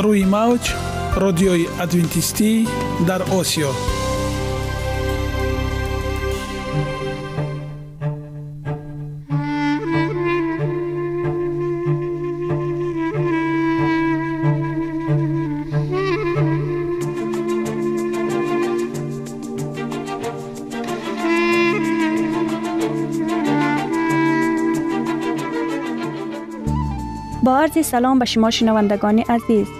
روی موج رادیوی ادوینتیستی در آسیا. با عرض سلام به شما شنوندگان عزیز.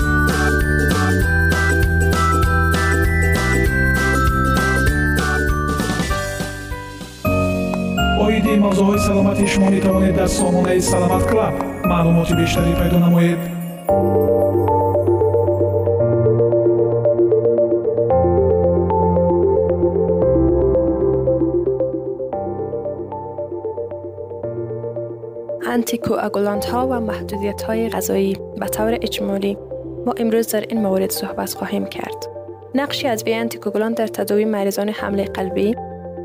оиди мавзӯъҳои саломатии шумо метавонед дар сомонаи саломат клаб маълумоти бештарӣ пайдо намоед انتیکواگولانت ها و محدودیت های غذایی به طور اجمالی ما امروز در این مورد صحبت خواهیم کرد. نقشی از وی انتیکوگولانت در تداوی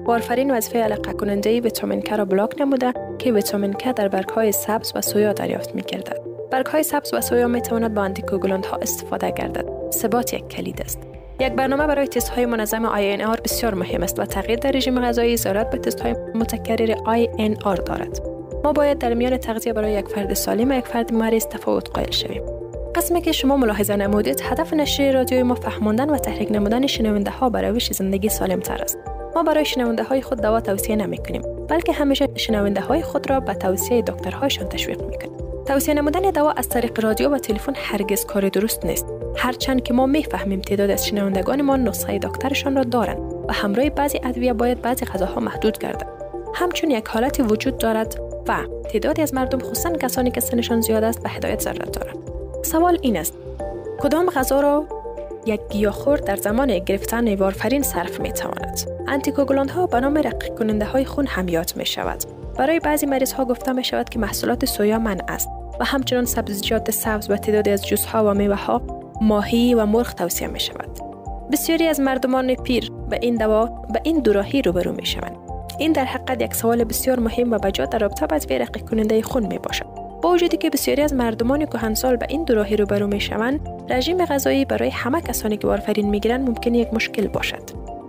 وارفرین وظیفه علقه کننده ویتامین K را بلاک نموده که ویتامین K در برگ های سبز و سویا دریافت می گردد. برگ های سبز و سویا می تواند با anticoagulant ها استفاده گردد. ثبات یک کلید است. یک برنامه برای تست های منظم INR بسیار مهم است و تغییر در رژیم غذایی ضرورت به تست های متکرر INR دارد. ما باید در میان تغذیه برای یک فرد سالم و یک فرد مریض تفاوت قائل شویم. قسمی که شما ملاحظه نمودید هدف نشر رادیوی ما فهماندن و تحریک نمودن شنونده ها برای روش زندگی سالم تر است. ما برای شنونده های خود دوا توصیه نمی کنیم بلکه همیشه شنونده های خود را به توصیه دکترهایشان تشویق می کنیم. توصیه نمودن دوا از طریق رادیو و تلفن هرگز کار درست نیست. هرچند که ما می‌فهمیم تعداد از شنوندگان ما نسخه دکترشان را دارند و همراه بعضی ادویه باید بعضی غذاها محدود گردد. همچون یک حالتی وجود دارد و تعدادی از مردم خصوصا کسانی که سنشان زیاد است به هدایت ضرورت دارند. سوال این است کدام غذا را یک گیاهخوار در زمان گرفتن وارفرین صرف می تواند. انتیکوگولانت ها به نام رقیق کننده های خون هم یاد می شود. برای بعضی مریض ها گفته می شود که محصولات سویا من است و همچنان سبزیجات سبز و تعدادی از جوس ها و میوه ها ماهی و مرغ توصیه می شود. بسیاری از مردمان پیر به این دوا به این دوراهی روبرو می شوند. این در حقیقت یک سوال بسیار مهم و بجا در رابطه با رقیق کننده خون می باشد. وجودی که بسیاری از مردمان کهنسال به این دو راهی روبرو می‌شوند رژیم غذایی برای همه کسانی که وارفرین می‌گیرند ممکن یک مشکل باشد.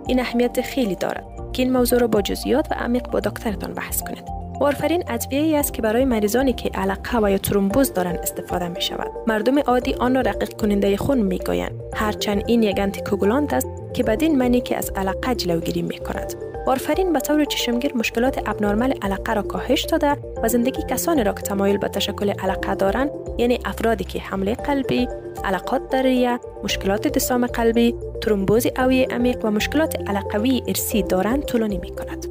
این اهمیت خیلی دارد که این موضوع را با جزئیات و عمیق با دکترتان بحث کنید وارفرین ادویه ای است که برای مریضانی که علقه و یا ترومبوز دارند استفاده می شود. مردم عادی آن را رقیق کننده خون می گویند. هرچند این یک کوگولانت است که بدین معنی که از علقه جلوگیری می کند. وارفرین به طور چشمگیر مشکلات ابنرمال علقه را کاهش داده و زندگی کسانی را که تمایل به تشکل علقه دارند یعنی افرادی که حمله قلبی، علقات در ریه، مشکلات دسام قلبی، ترومبوز اوی عمیق و مشکلات علقوی ارسی دارند طولانی می کند.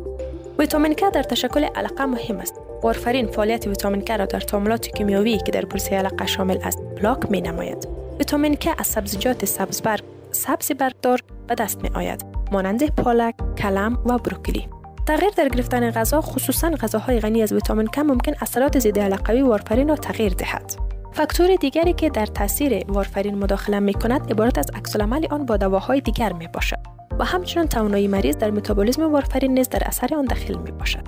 ویتامین K در تشکل علقه مهم است. وارفرین فعالیت ویتامین K را در تعاملات کیمیایی که در پرسه علقه شامل است بلاک می نماید. ویتامین K از سبزیجات سبز برگدار به دست می آید مانند پالک، کلم و بروکلی. تغییر در گرفتن غذا خصوصا غذاهای غنی از ویتامین K ممکن اثرات ضد علقوی وارفرین را تغییر دهد. فاکتور دیگری که در تاثیر وارفرین مداخله می کند عبارت از عکس‌العمل آن با دواهای دیگر می باشد. و همچنین توانایی مریض در متابولیسم وارفرین نیز در اثر آن دخیل می باشد.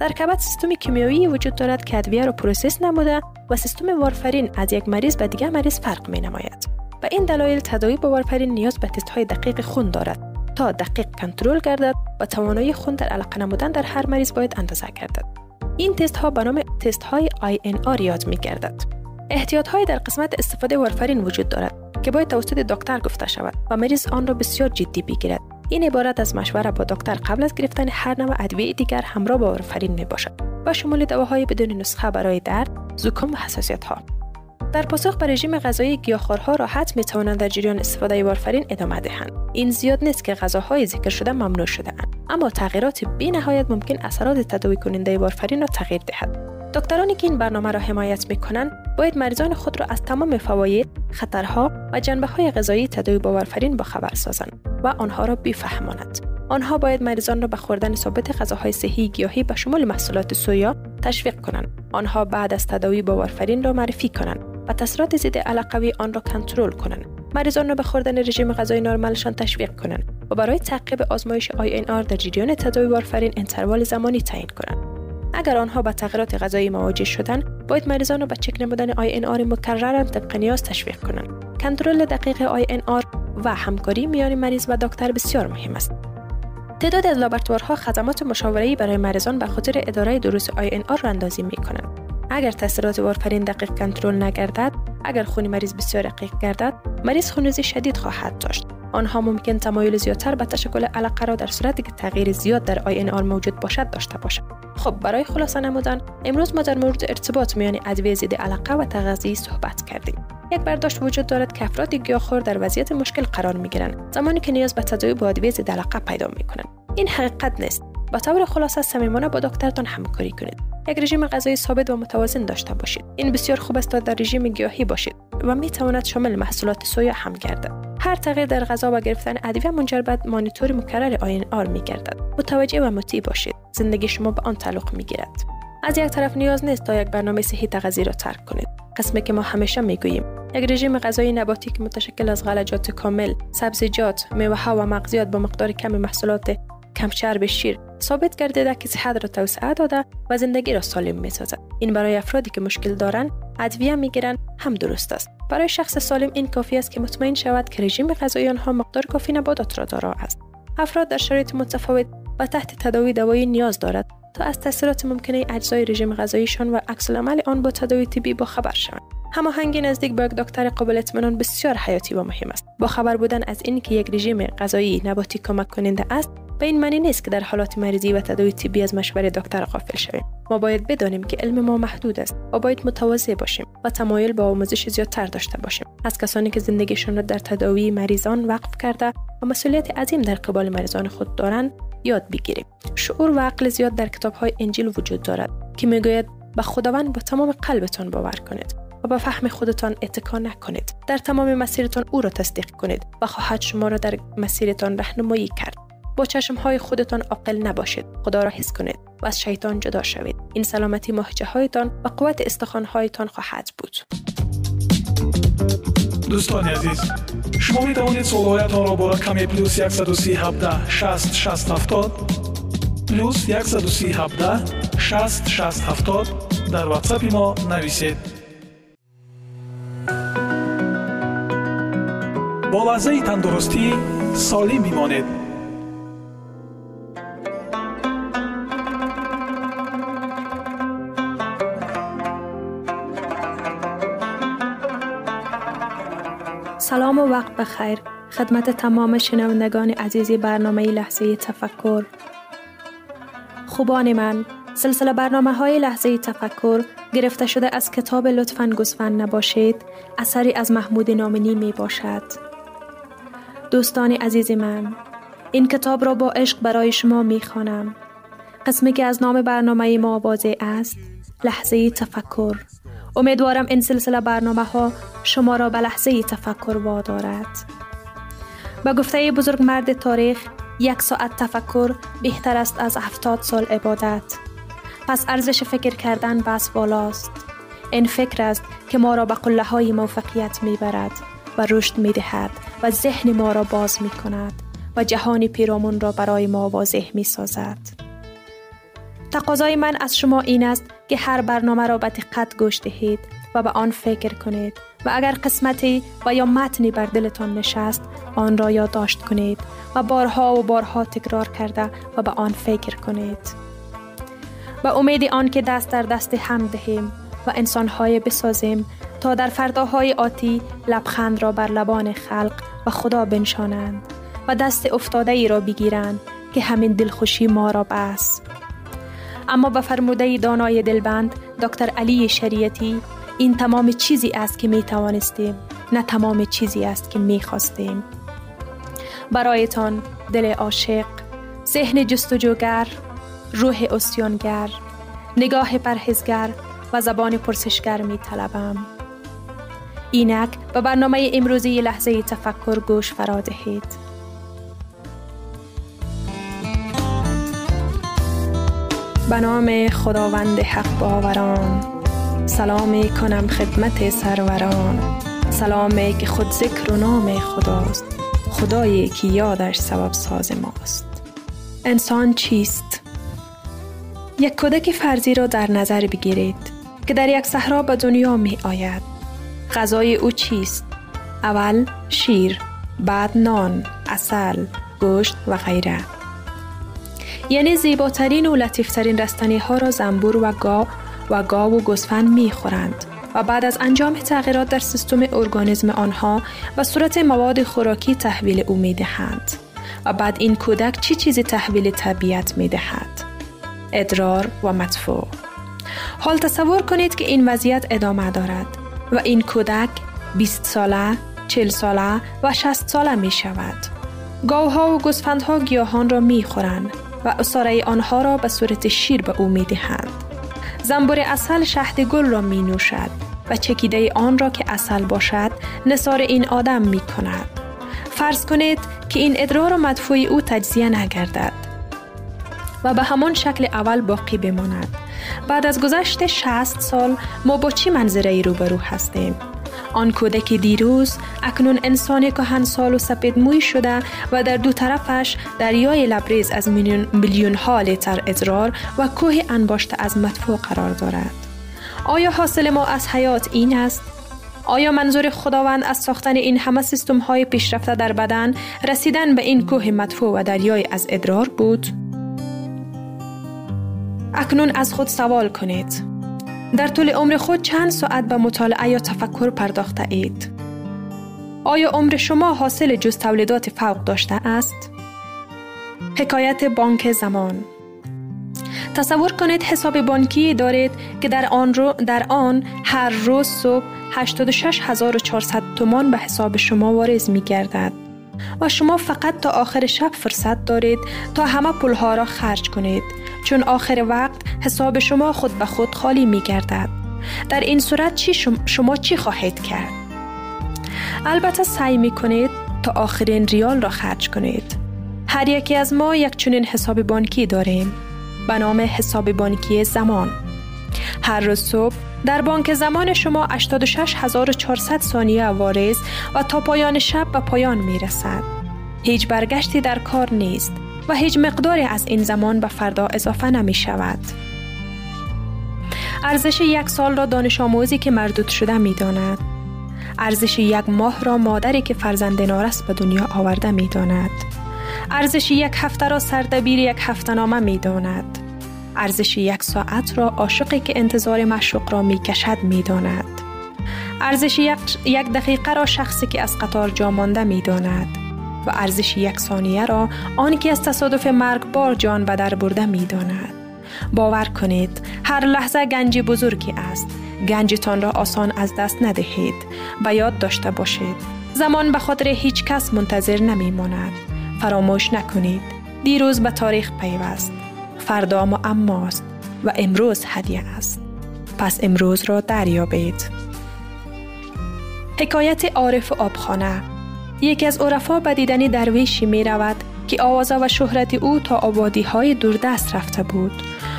در کبد سیستم کیمیایی وجود دارد که ادویه را پروسس نموده و سیستم وارفرین از یک مریض به دیگر مریض فرق می نماید. و این دلایل تداوی با وارفرین نیاز به تست های دقیق خون دارد تا دقیق کنترل گردد و توانایی خون در علاقه نمودن در هر مریض باید اندازه گردد. این تست ها به نام تست های INR یاد می گردد. احتیاط های در قسمت استفاده وارفرین وجود دارد که باید توسط دکتر گفته شود و مریض آن را بسیار جدی بگیرد این عبارت از مشوره با دکتر قبل از گرفتن هر نوع ادویه دیگر همراه با وارفرین می باشد و شمول دواهای بدون نسخه برای درد، زکام و حساسیت ها. در پاسخ به رژیم غذایی گیاهخوارها راحت می توانند در جریان استفاده وارفرین ادامه دهند. این زیاد نیست که غذاهای ذکر شده ممنوع شده اند. اما تغییرات بی نهایت ممکن اثرات تداوی کننده وارفرین را تغییر دهد. دکترانی که این برنامه را حمایت می کنند باید مریضان خود را از تمام فواید، خطرها و جنبه های غذایی تداوی با وارفرین خبر سازند و آنها را بفهمانند. آنها باید مریضان را به خوردن ثابت غذاهای صحی گیاهی به شمول محصولات سویا تشویق کنند. آنها بعد از تداوی با وارفرین را معرفی کنند و تاثیرات ضد علقوی آن را کنترل کنند. مریضان را به خوردن رژیم غذایی نرمالشان تشویق کنند و برای تعقیب آزمایش INR در جریان تداوی وارفرین انتروال زمانی تعیین کنند. اگر آنها با تغییرات غذایی مواجه شدند باید مریضان را به چک نمودن آر مکرر طبق نیاز تشویق کنند کنترل دقیق آر و همکاری میان مریض و دکتر بسیار مهم است تعداد از لابراتوارها خدمات مشاوره‌ای برای مریضان به خاطر اداره درست آر را اندازی می کنند. اگر تاثیرات وارفرین دقیق کنترل نگردد، اگر خون مریض بسیار رقیق گردد، مریض خونریزی شدید خواهد داشت. آنها ممکن تمایل زیادتر به تشکل علقه را در صورتی که تغییر زیاد در آر موجود باشد داشته باشد. خب برای خلاصه نمودن امروز ما در مورد ارتباط میان ادویه ضد علقه و تغذیه صحبت کردیم. یک برداشت وجود دارد که افراد گیاهخوار در وضعیت مشکل قرار می گیرند زمانی که نیاز به تداوی با ادویه ضد علقه پیدا می کنند این حقیقت نیست. با طور خلاصه صمیمانه با دکترتان همکاری کنید. یک رژیم غذایی ثابت و متوازن داشته باشید. این بسیار خوب است تا در رژیم گیاهی باشید و می تواند شامل محصولات سویا هم گردد. هر تغییر در غذا و گرفتن ادویه منجر به مانیتور مکرر آین آر می گردد متوجه و مطیع باشید. زندگی شما به آن تعلق می گیرد از یک طرف نیاز نیست تا یک برنامه صحی تغذیه را ترک کنید. قسمی که ما همیشه می گوییم یک رژیم غذایی نباتی که متشکل از غلجات کامل سبزیجات میوه و مغزیات با مقدار کم محصولات کم چرب شیر ثابت گردیده که صحت را توسعه داده و زندگی را سالم می سازد. این برای افرادی که مشکل دارند ادویه می گیرند هم درست است. برای شخص سالم این کافی است که مطمئن شود که رژیم غذایی آنها مقدار کافی نباتات را دارا است. افراد در شرایط متفاوت و تحت تداوی دوایی نیاز دارد تا از تاثیرات ممکنه اجزای رژیم غذاییشان و عکس عمل آن با تداوی طبی با خبر شوند هماهنگی نزدیک با یک دکتر قابل اطمینان بسیار حیاتی و مهم است با خبر بودن از اینکه یک رژیم غذایی نباتی کمک کننده است به این معنی نیست که در حالات مریضی و تداوی طبی از مشوره دکتر غافل شویم ما باید بدانیم که علم ما محدود است و باید متواضع باشیم و تمایل به آموزش زیادتر داشته باشیم. از کسانی که زندگیشان را در تداوی مریضان وقف کرده و مسئولیت عظیم در قبال مریضان خود دارند یاد بگیریم. شعور و عقل زیاد در کتاب های انجیل وجود دارد که می‌گوید به خداوند با تمام قلبتان باور کنید و به فهم خودتان اتکا نکنید. در تمام مسیرتان او را تصدیق کنید و خواهد شما را در مسیرتان رهنمایی کرد. با چشم های خودتان عاقل نباشید. خدا را حس کنید و از شیطان جدا شوید. این سلامتی ماهیچه هایتان و قوت استخوان هایتان خواهد بود. دوستان عزیز شما می توانید سوالهایتان را با رقم پلوس 137 17 60 60 70 پلوس 130 60 60 70 در واتساپ ما نویسید. با لحظه تندرستی سالم بمانید سلام و وقت بخیر. خدمت تمام شنوندگان عزیز برنامه لحظه تفکر. خوبان من سلسله برنامه های لحظه تفکر گرفته شده از کتاب لطفا گسفن نباشید. اثری از محمود نامنی می باشد. دوستان عزیز من این کتاب را با عشق برای شما می خوانم. قسمی که از نام برنامه ما واضح است لحظه تفکر. امیدوارم این سلسله برنامه ها شما را به لحظه تفکر وادارد. به گفته بزرگ مرد تاریخ یک ساعت تفکر بهتر است از هفتاد سال عبادت. پس ارزش فکر کردن بس بالاست. این فکر است که ما را به قله های موفقیت می برد و رشد می دهد و ذهن ما را باز می کند و جهان پیرامون را برای ما واضح می سازد. تقاضای من از شما این است که هر برنامه را به دقت گوش دهید و به آن فکر کنید و اگر قسمتی و یا متنی بر دلتان نشست آن را یادداشت کنید و بارها و بارها تکرار کرده و به آن فکر کنید. به امید آن که دست در دست هم دهیم و انسانهای بسازیم تا در فرداهای آتی لبخند را بر لبان خلق و خدا بنشانند و دست افتاده ای را بگیرند که همین دلخوشی ما را بس. اما به فرموده دانای دلبند دکتر علی شریعتی این تمام چیزی است که می توانستیم نه تمام چیزی است که می خواستیم برایتان دل عاشق ذهن جستجوگر روح استیانگر نگاه پرهزگر و زبان پرسشگر می طلبم. اینک به برنامه امروزی لحظه تفکر گوش فرا دهید. به نام خداوند حق باوران. سلام کنم خدمت سروران. سلامی که خود ذکر و نام خداست. خدایی که یادش سبب ساز ماست. انسان چیست؟ یک کودک فرضی را در نظر بگیرید که در یک صحرا به دنیا می آید. غذای او چیست؟ اول شیر بعد نان، اصل، گوشت و غیره. یعنی زیباترین و لطیفترین رستنی ها را زنبور و گاو و گاو و گوسفند می خورند و بعد از انجام تغییرات در سیستم ارگانیسم آنها و صورت مواد خوراکی تحویل او می دهند و بعد این کودک چی چیزی تحویل طبیعت می دهد؟ ادرار و مدفوع حال تصور کنید که این وضعیت ادامه دارد و این کودک 20 ساله، 40 ساله و 60 ساله می شود. گاوها و گوسفندها گیاهان را می خورند و اصاره آنها را به صورت شیر به او می دهند. زنبور اصل شهد گل را می نوشد و چکیده آن را که اصل باشد نصار این آدم می کند. فرض کنید که این ادرار و مدفوع او تجزیه نگردد و به همان شکل اول باقی بماند. بعد از گذشت 60 سال ما با چی منظره ای روبرو هستیم؟ آن کودک دیروز اکنون انسان کهن سال و سپید موی شده و در دو طرفش دریای لبریز از میلیون ها لیتر ادرار و کوه انباشته از مدفوع قرار دارد. آیا حاصل ما از حیات این است؟ آیا منظور خداوند از ساختن این همه سیستم های پیشرفته در بدن رسیدن به این کوه مدفوع و دریای از ادرار بود؟ اکنون از خود سوال کنید. در طول عمر خود چند ساعت به مطالعه یا تفکر پرداخته اید؟ آیا عمر شما حاصل جز تولیدات فوق داشته است؟ حکایت بانک زمان تصور کنید حساب بانکی دارید که در آن, رو در آن هر روز صبح 86400 تومان به حساب شما وارز می گردد و شما فقط تا آخر شب فرصت دارید تا همه پولها را خرج کنید چون آخر وقت حساب شما خود به خود خالی می گردد. در این صورت چی شما, چی خواهید کرد؟ البته سعی می کنید تا آخرین ریال را خرج کنید. هر یکی از ما یک چنین حساب بانکی داریم به نام حساب بانکی زمان. هر روز صبح در بانک زمان شما 86400 ثانیه وارز و تا پایان شب به پایان می رسد. هیچ برگشتی در کار نیست و هیچ مقداری از این زمان به فردا اضافه نمی شود. ارزش یک سال را دانش آموزی که مردود شده می داند. ارزش یک ماه را مادری که فرزند نارس به دنیا آورده می داند. ارزش یک هفته را سردبیر یک هفته نامه می داند. ارزش یک ساعت را عاشقی که انتظار مشوق را می کشد می داند. ارزش یک دقیقه را شخصی که از قطار جا مانده می داند. و ارزش یک ثانیه را آنی که از تصادف مرگبار جان به در برده می داند. باور کنید هر لحظه گنج بزرگی است. گنجتان را آسان از دست ندهید به یاد داشته باشید زمان به خاطر هیچ کس منتظر نمی ماند فراموش نکنید دیروز به تاریخ پیوست. فردا معماست و امروز هدیه است. پس امروز را دریابید. حکایت عارف آبخانه یکی از عرفا به دیدن درویشی می رود که آوازه و شهرت او تا آبادی های دوردست رفته بود.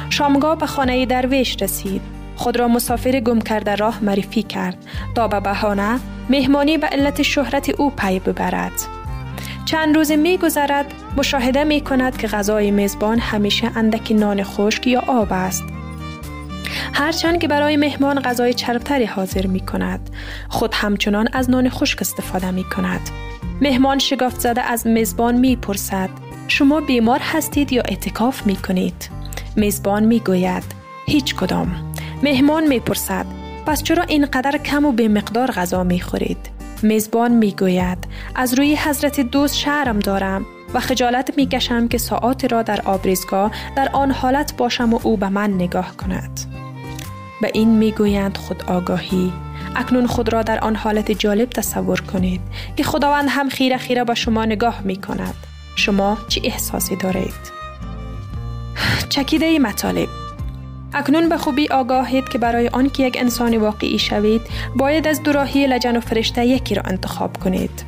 شامگاه به خانه درویش رسید. خود را مسافر گم کرده راه معرفی کرد. تا به بهانه مهمانی به علت شهرت او پی ببرد. چند روز می گذرد مشاهده می کند که غذای میزبان همیشه اندکی نان خشک یا آب است. هرچند که برای مهمان غذای چربتری حاضر می کند خود همچنان از نان خشک استفاده می کند مهمان شگفت زده از میزبان می پرسد شما بیمار هستید یا اعتکاف می کنید میزبان می گوید هیچ کدام. مهمان می پرسد پس چرا اینقدر کم و به مقدار غذا می خورید میزبان می گوید از روی حضرت دوست شهرم دارم و خجالت می کشم که ساعت را در آبریزگاه در آن حالت باشم و او به من نگاه کند. به این می گویند خود آگاهی. اکنون خود را در آن حالت جالب تصور کنید که خداوند هم خیره خیره به شما نگاه می کند شما چه احساسی دارید؟ چکیده مطالب. اکنون به خوبی آگاهید که برای آنکه یک انسان واقعی شوید باید از دوراهی لجن و فرشته یکی را انتخاب کنید.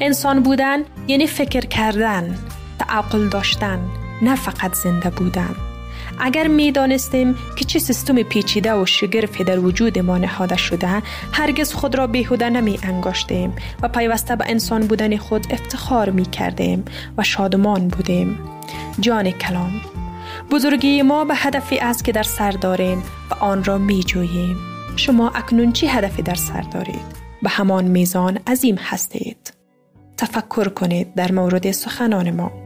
انسان بودن یعنی فکر کردن تعقل داشتن نه فقط زنده بودن. اگر می دانستیم که چه سیستم پیچیده و شگرفی در وجود ما نهاده شده هرگز خود را بیهوده نمی انگاشتیم و پیوسته به انسان بودن خود افتخار می کردیم و شادمان بودیم. جان کلام بزرگی ما به هدفی است که در سر داریم و آن را می جوییم شما اکنون چی هدفی در سر دارید؟ به همان میزان عظیم هستید. تفکر کنید در مورد سخنان ما.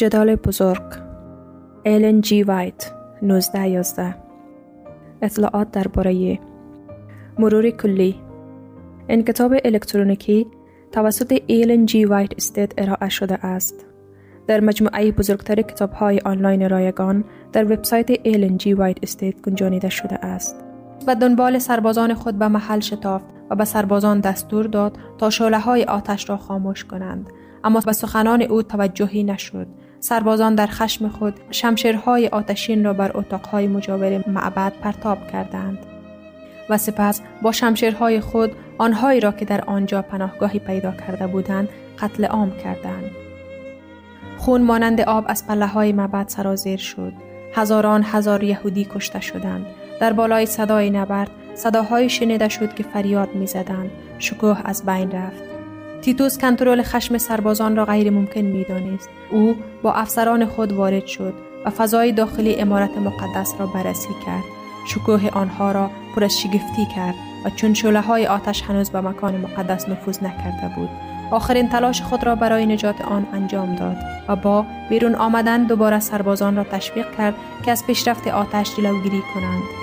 جدال بزرگ. ایلن جی وایت 1911 اطلاعات درباره مرور کلی. این کتاب الکترونیکی توسط ایلن جی وایت Estate ارائه شده است. در مجموعه بزرگتر کتاب های آنلاین رایگان در وبسایت ایلن جی وایت Estate گنجانیده شده است. و دنبال سربازان خود به محل شتافت و به سربازان دستور داد تا شعله های آتش را خاموش کنند. اما به سخنان او توجهی نشد. سربازان در خشم خود شمشیرهای آتشین را بر اتاقهای مجاور معبد پرتاب کردند و سپس با شمشیرهای خود آنهایی را که در آنجا پناهگاهی پیدا کرده بودند قتل عام کردند. خون مانند آب از پله های معبد سرازیر شد. هزاران هزار یهودی کشته شدند. در بالای صدای نبرد صداهای شنیده شد که فریاد می‌زدند. شکوه از بین رفت. تیتوس کنترل خشم سربازان را غیر ممکن می دانست. او با افسران خود وارد شد و فضای داخلی امارت مقدس را بررسی کرد. شکوه آنها را پر از شگفتی کرد و چون شعله های آتش هنوز به مکان مقدس نفوذ نکرده بود. آخرین تلاش خود را برای نجات آن انجام داد و با بیرون آمدن دوباره سربازان را تشویق کرد که از پیشرفت آتش جلوگیری کنند.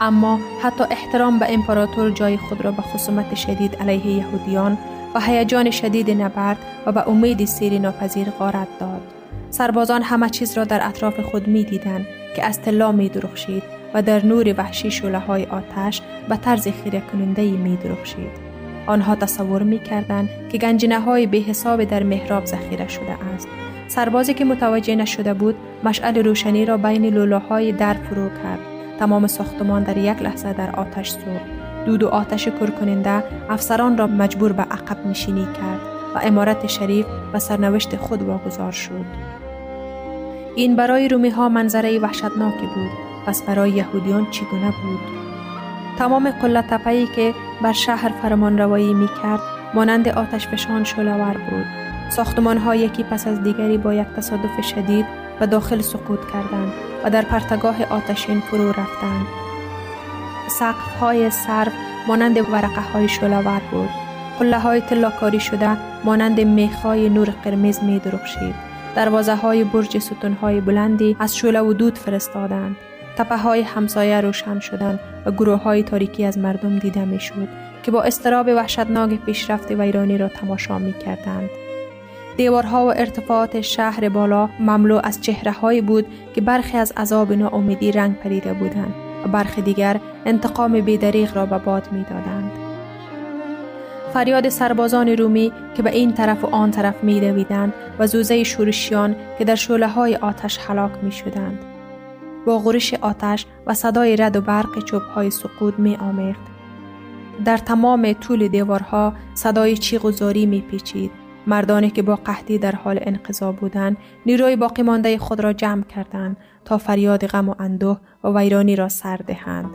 اما حتی احترام به امپراتور جای خود را به خصومت شدید علیه یهودیان و هیجان شدید نبرد و به امید سیری ناپذیر غارت داد سربازان همه چیز را در اطراف خود می دیدن که از طلا می درخشید و در نور وحشی شله های آتش به طرز خیره کننده می درخشید. آنها تصور می کردن که گنجینه های به حساب در محراب ذخیره شده است. سربازی که متوجه نشده بود مشعل روشنی را بین لولاهای در فرو کرد. تمام ساختمان در یک لحظه در آتش سوخت. دود و آتش کرکننده افسران را مجبور به عقب نشینی کرد و امارت شریف و سرنوشت خود واگذار شد. این برای رومی ها منظره وحشتناکی بود پس برای یهودیان چگونه بود؟ تمام قله تپهی که بر شهر فرمان روایی می کرد مانند آتش فشان شلور بود. ساختمان ها یکی پس از دیگری با یک تصادف شدید و داخل سقوط کردند و در پرتگاه آتشین فرو رفتند. سقف های سرف مانند ورقه های شلور بود. قله های تلاکاری شده مانند میخای نور قرمز می درخشید. دروازه های برج ستون های بلندی از شوله و دود فرستادند. تپه های همسایه روشن شدند و گروه های تاریکی از مردم دیده می شود که با استراب وحشتناک پیشرفت ویرانی را تماشا می کردند. دیوارها و ارتفاعات شهر بالا مملو از چهره بود که برخی از عذاب ناامیدی رنگ پریده بودند و برخی دیگر انتقام بیدریغ را به باد می دادند. فریاد سربازان رومی که به این طرف و آن طرف می و زوزه شورشیان که در شوله های آتش حلاک می شدند. با غرش آتش و صدای رد و برق چوب های سقوط می آمیخت. در تمام طول دیوارها صدای چیغ و زاری می پیچید. مردانی که با قحطی در حال انقضا بودند نیروی باقی مانده خود را جمع کردند تا فریاد غم و اندوه و ویرانی را سر دهند.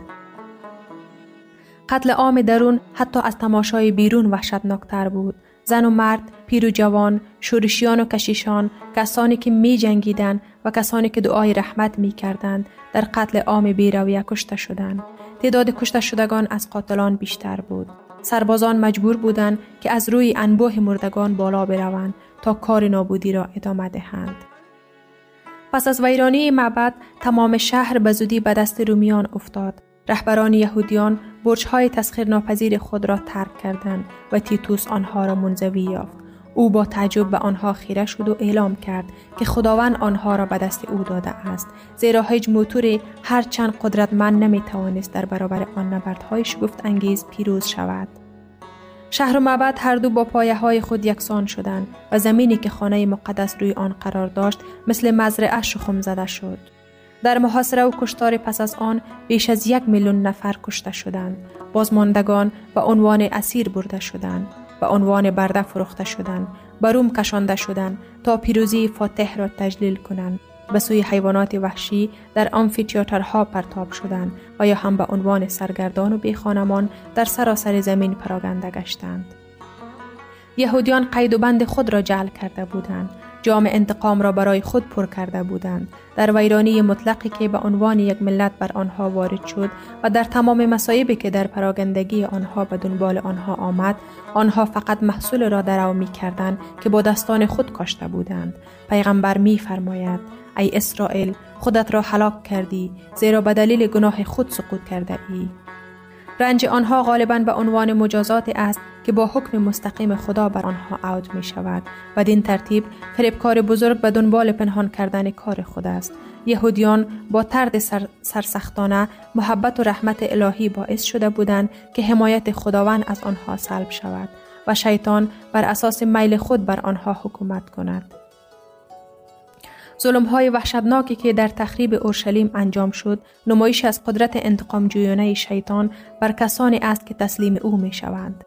قتل عام درون حتی از تماشای بیرون وحشتناکتر بود. زن و مرد، پیر و جوان، شورشیان و کشیشان، کسانی که می جنگیدن و کسانی که دعای رحمت می کردند در قتل عام بیرویه کشته شدند. تعداد کشته شدگان از قاتلان بیشتر بود. سربازان مجبور بودند که از روی انبوه مردگان بالا بروند تا کار نابودی را ادامه دهند. پس از ویرانی معبد تمام شهر به زودی به دست رومیان افتاد. رهبران یهودیان برجهای تسخیر ناپذیر خود را ترک کردند و تیتوس آنها را منزوی یافت. او با تعجب به آنها خیره شد و اعلام کرد که خداوند آنها را به دست او داده است. زیرا هیچ موتوری هر چند قدرتمند نمی توانست در برابر آن نبردهای شگفت انگیز پیروز شود. شهر و معبد هر دو با پایه های خود یکسان شدند و زمینی که خانه مقدس روی آن قرار داشت مثل مزرعه شخم زده شد. در محاصره و کشتار پس از آن بیش از یک میلیون نفر کشته شدند. بازماندگان به عنوان اسیر برده شدند. به عنوان برده فروخته شدند به روم کشانده شدند تا پیروزی فاتح را تجلیل کنند. به سوی حیوانات وحشی در آمفیتیاترها پرتاب شدند و یا هم به عنوان سرگردان و بیخانمان در سراسر زمین پراگنده گشتند. یهودیان قید و بند خود را جعل کرده بودند. جام انتقام را برای خود پر کرده بودند. در ویرانی مطلقی که به عنوان یک ملت بر آنها وارد شد و در تمام مصایبی که در پراگندگی آنها به دنبال آنها آمد آنها فقط محصول را درو می کردند که با دستان خود کاشته بودند. پیغمبر می فرماید ای اسرائیل خودت را هلاک کردی زیرا به دلیل گناه خود سقوط کرده ای. رنج آنها غالبا به عنوان مجازات است که با حکم مستقیم خدا بر آنها اوج می شود و دین ترتیب فریبکار بزرگ به دنبال پنهان کردن کار خود است. یهودیان با ترد سر سرسختانه محبت و رحمت الهی باعث شده بودند که حمایت خداوند از آنها سلب شود و شیطان بر اساس میل خود بر آنها حکومت کند. ظلم های وحشتناکی که در تخریب اورشلیم انجام شد نمایش از قدرت انتقام جویانه شیطان بر کسانی است که تسلیم او می شوند.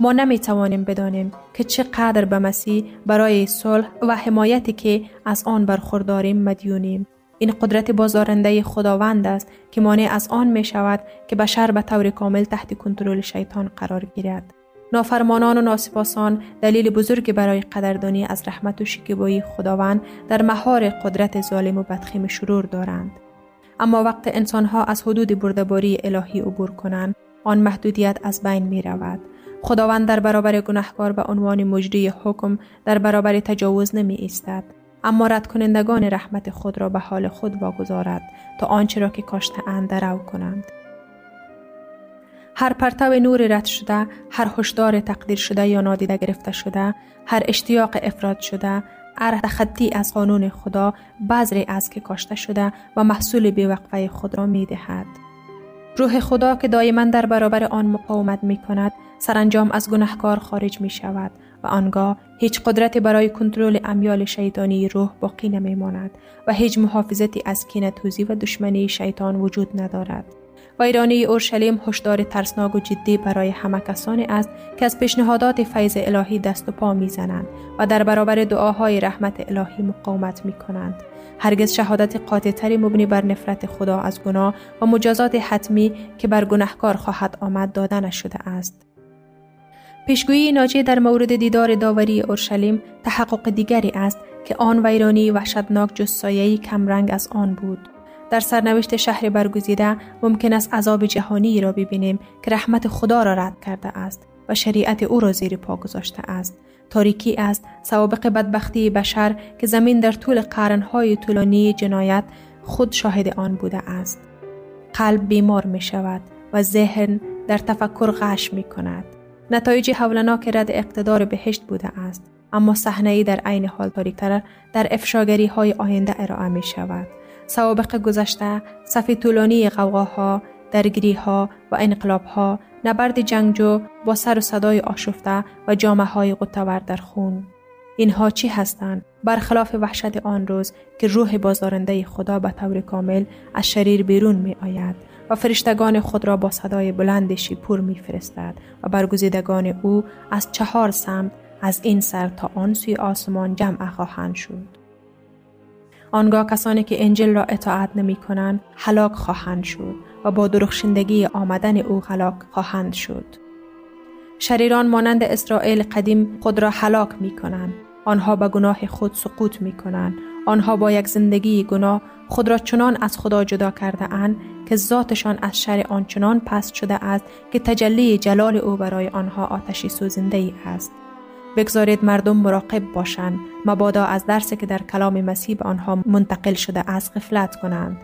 ما نمی توانیم بدانیم که چقدر به مسیح برای صلح و حمایتی که از آن برخورداریم مدیونیم. این قدرت بازارنده خداوند است که مانع از آن می شود که بشر به طور کامل تحت کنترل شیطان قرار گیرد. نافرمانان و ناسپاسان دلیل بزرگ برای قدردانی از رحمت و شکیبایی خداوند در مهار قدرت ظالم و بدخیم شرور دارند. اما وقت انسانها از حدود بردباری الهی عبور کنند آن محدودیت از بین می رود. خداوند در برابر گناهکار به عنوان مجری حکم در برابر تجاوز نمی ایستد. اما رد کنندگان رحمت خود را به حال خود واگذارد تا آنچه را که کاشته اند درو کنند. هر پرتو نور رد شده، هر هشدار تقدیر شده یا نادیده گرفته شده، هر اشتیاق افراد شده، تخطی از قانون خدا بذری است که کاشته شده و محصول بیوقفه خود را می دهد. روح خدا که دائما در برابر آن مقاومت می کند سرانجام از گناهکار خارج می شود و آنگاه هیچ قدرتی برای کنترل امیال شیطانی روح باقی نمی ماند و هیچ محافظتی از کینتوزی و دشمنی شیطان وجود ندارد. ویرانی اورشلیم هشدار ترسناک و جدی برای همه کسانی است که از پیشنهادات فیض الهی دست و پا می‌زنند و در برابر دعاهای رحمت الهی مقاومت می کنند. هرگز شهادت قاطعتری مبنی بر نفرت خدا از گناه و مجازات حتمی که بر گناهکار خواهد آمد داده نشده است. پیشگویی ناجی در مورد دیدار داوری اورشلیم تحقق دیگری است که آن ویرانی وحشتناک جز سایه‌ای کمرنگ از آن بود. در سرنوشت شهر برگزیده ممکن است عذاب جهانی را ببینیم که رحمت خدا را رد کرده است و شریعت او را زیر پا گذاشته است. تاریکی است سوابق بدبختی بشر که زمین در طول قرنهای طولانی جنایت خود شاهد آن بوده است. قلب بیمار می شود و ذهن در تفکر غش می کند. نتایج حولناک رد اقتدار بهشت بوده است اما صحنه در عین حال تاریکتر در افشاگری های آینده ارائه می شود سوابق گذشته صف طولانی قوقاها درگیری ها و انقلاب ها نبرد جنگجو با سر و صدای آشفته و جامعه های قطور در خون اینها چی هستند برخلاف وحشت آن روز که روح بازدارنده خدا به طور کامل از شریر بیرون می آید و فرشتگان خود را با صدای بلند شیپور می فرستد و برگزیدگان او از چهار سمت از این سر تا آن سوی آسمان جمع خواهند شد. آنگاه کسانی که انجل را اطاعت نمی کنند هلاک خواهند شد و با درخشندگی آمدن او هلاک خواهند شد. شریران مانند اسرائیل قدیم خود را هلاک می کنند. آنها به گناه خود سقوط می کنند. آنها با یک زندگی گناه خود را چنان از خدا جدا کرده اند که ذاتشان از شر آنچنان پست شده است که تجلی جلال او برای آنها آتشی سوزنده ای است. بگذارید مردم مراقب باشند. مبادا از درسی که در کلام مسیح به آنها منتقل شده از غفلت کنند.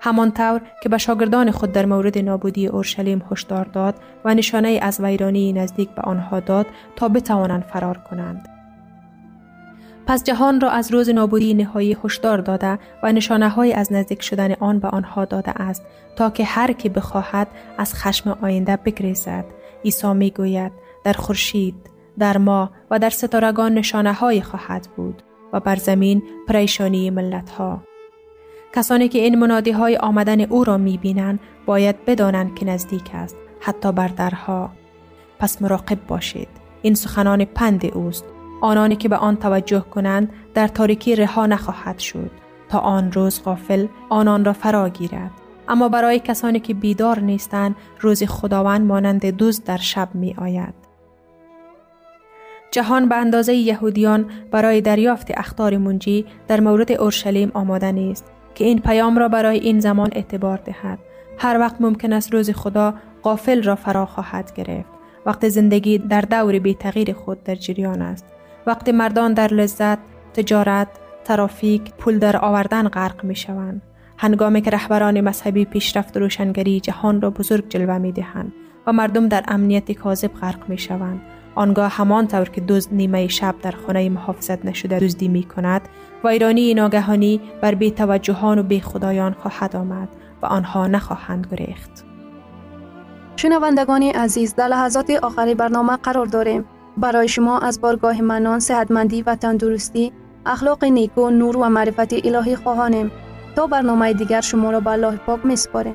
همانطور که به شاگردان خود در مورد نابودی اورشلیم هشدار داد و نشانه از ویرانی نزدیک به آنها داد تا بتوانند فرار کنند. پس جهان را از روز نابودی نهایی هشدار داده و نشانه های از نزدیک شدن آن به آنها داده است تا که هر کی بخواهد از خشم آینده بگریزد. عیسی می‌گوید در خورشید در ما و در ستارگان نشانه های خواهد بود و بر زمین پریشانی ملت ها. کسانی که این منادی های آمدن او را می بینند باید بدانند که نزدیک است حتی بر درها. پس مراقب باشید. این سخنان پند اوست. آنانی که به آن توجه کنند در تاریکی رها نخواهد شد تا آن روز غافل آنان را فرا گیرد. اما برای کسانی که بیدار نیستند روز خداوند مانند دوز در شب می آید. جهان به اندازه یهودیان برای دریافت اختار منجی در مورد اورشلیم آماده نیست که این پیام را برای این زمان اعتبار دهد. هر وقت ممکن است روز خدا قافل را فرا خواهد گرفت. وقت زندگی در دور بی تغییر خود در جریان است. وقتی مردان در لذت تجارت ترافیک پول در آوردن غرق می شوند. هنگامی که رهبران مذهبی پیشرفت و روشنگری جهان را بزرگ جلوه می دهند و مردم در امنیت کاذب غرق می شوند. آنگاه همان طور که دزد نیمه شب در خانه محافظت نشده دزدی می کند ویرانی ناگهانی بر بی توجهان و بی خدایان خواهد آمد و آنها نخواهند گریخت. شنوندگان عزیز در لحظات آخری برنامه قرار داریم. برای شما از بارگاه منان صحتمندی و تندرستی اخلاق نیکو نور و معرفت الهی خواهانیم. تا برنامه دیگر شما را به الله پاک میسپاریم.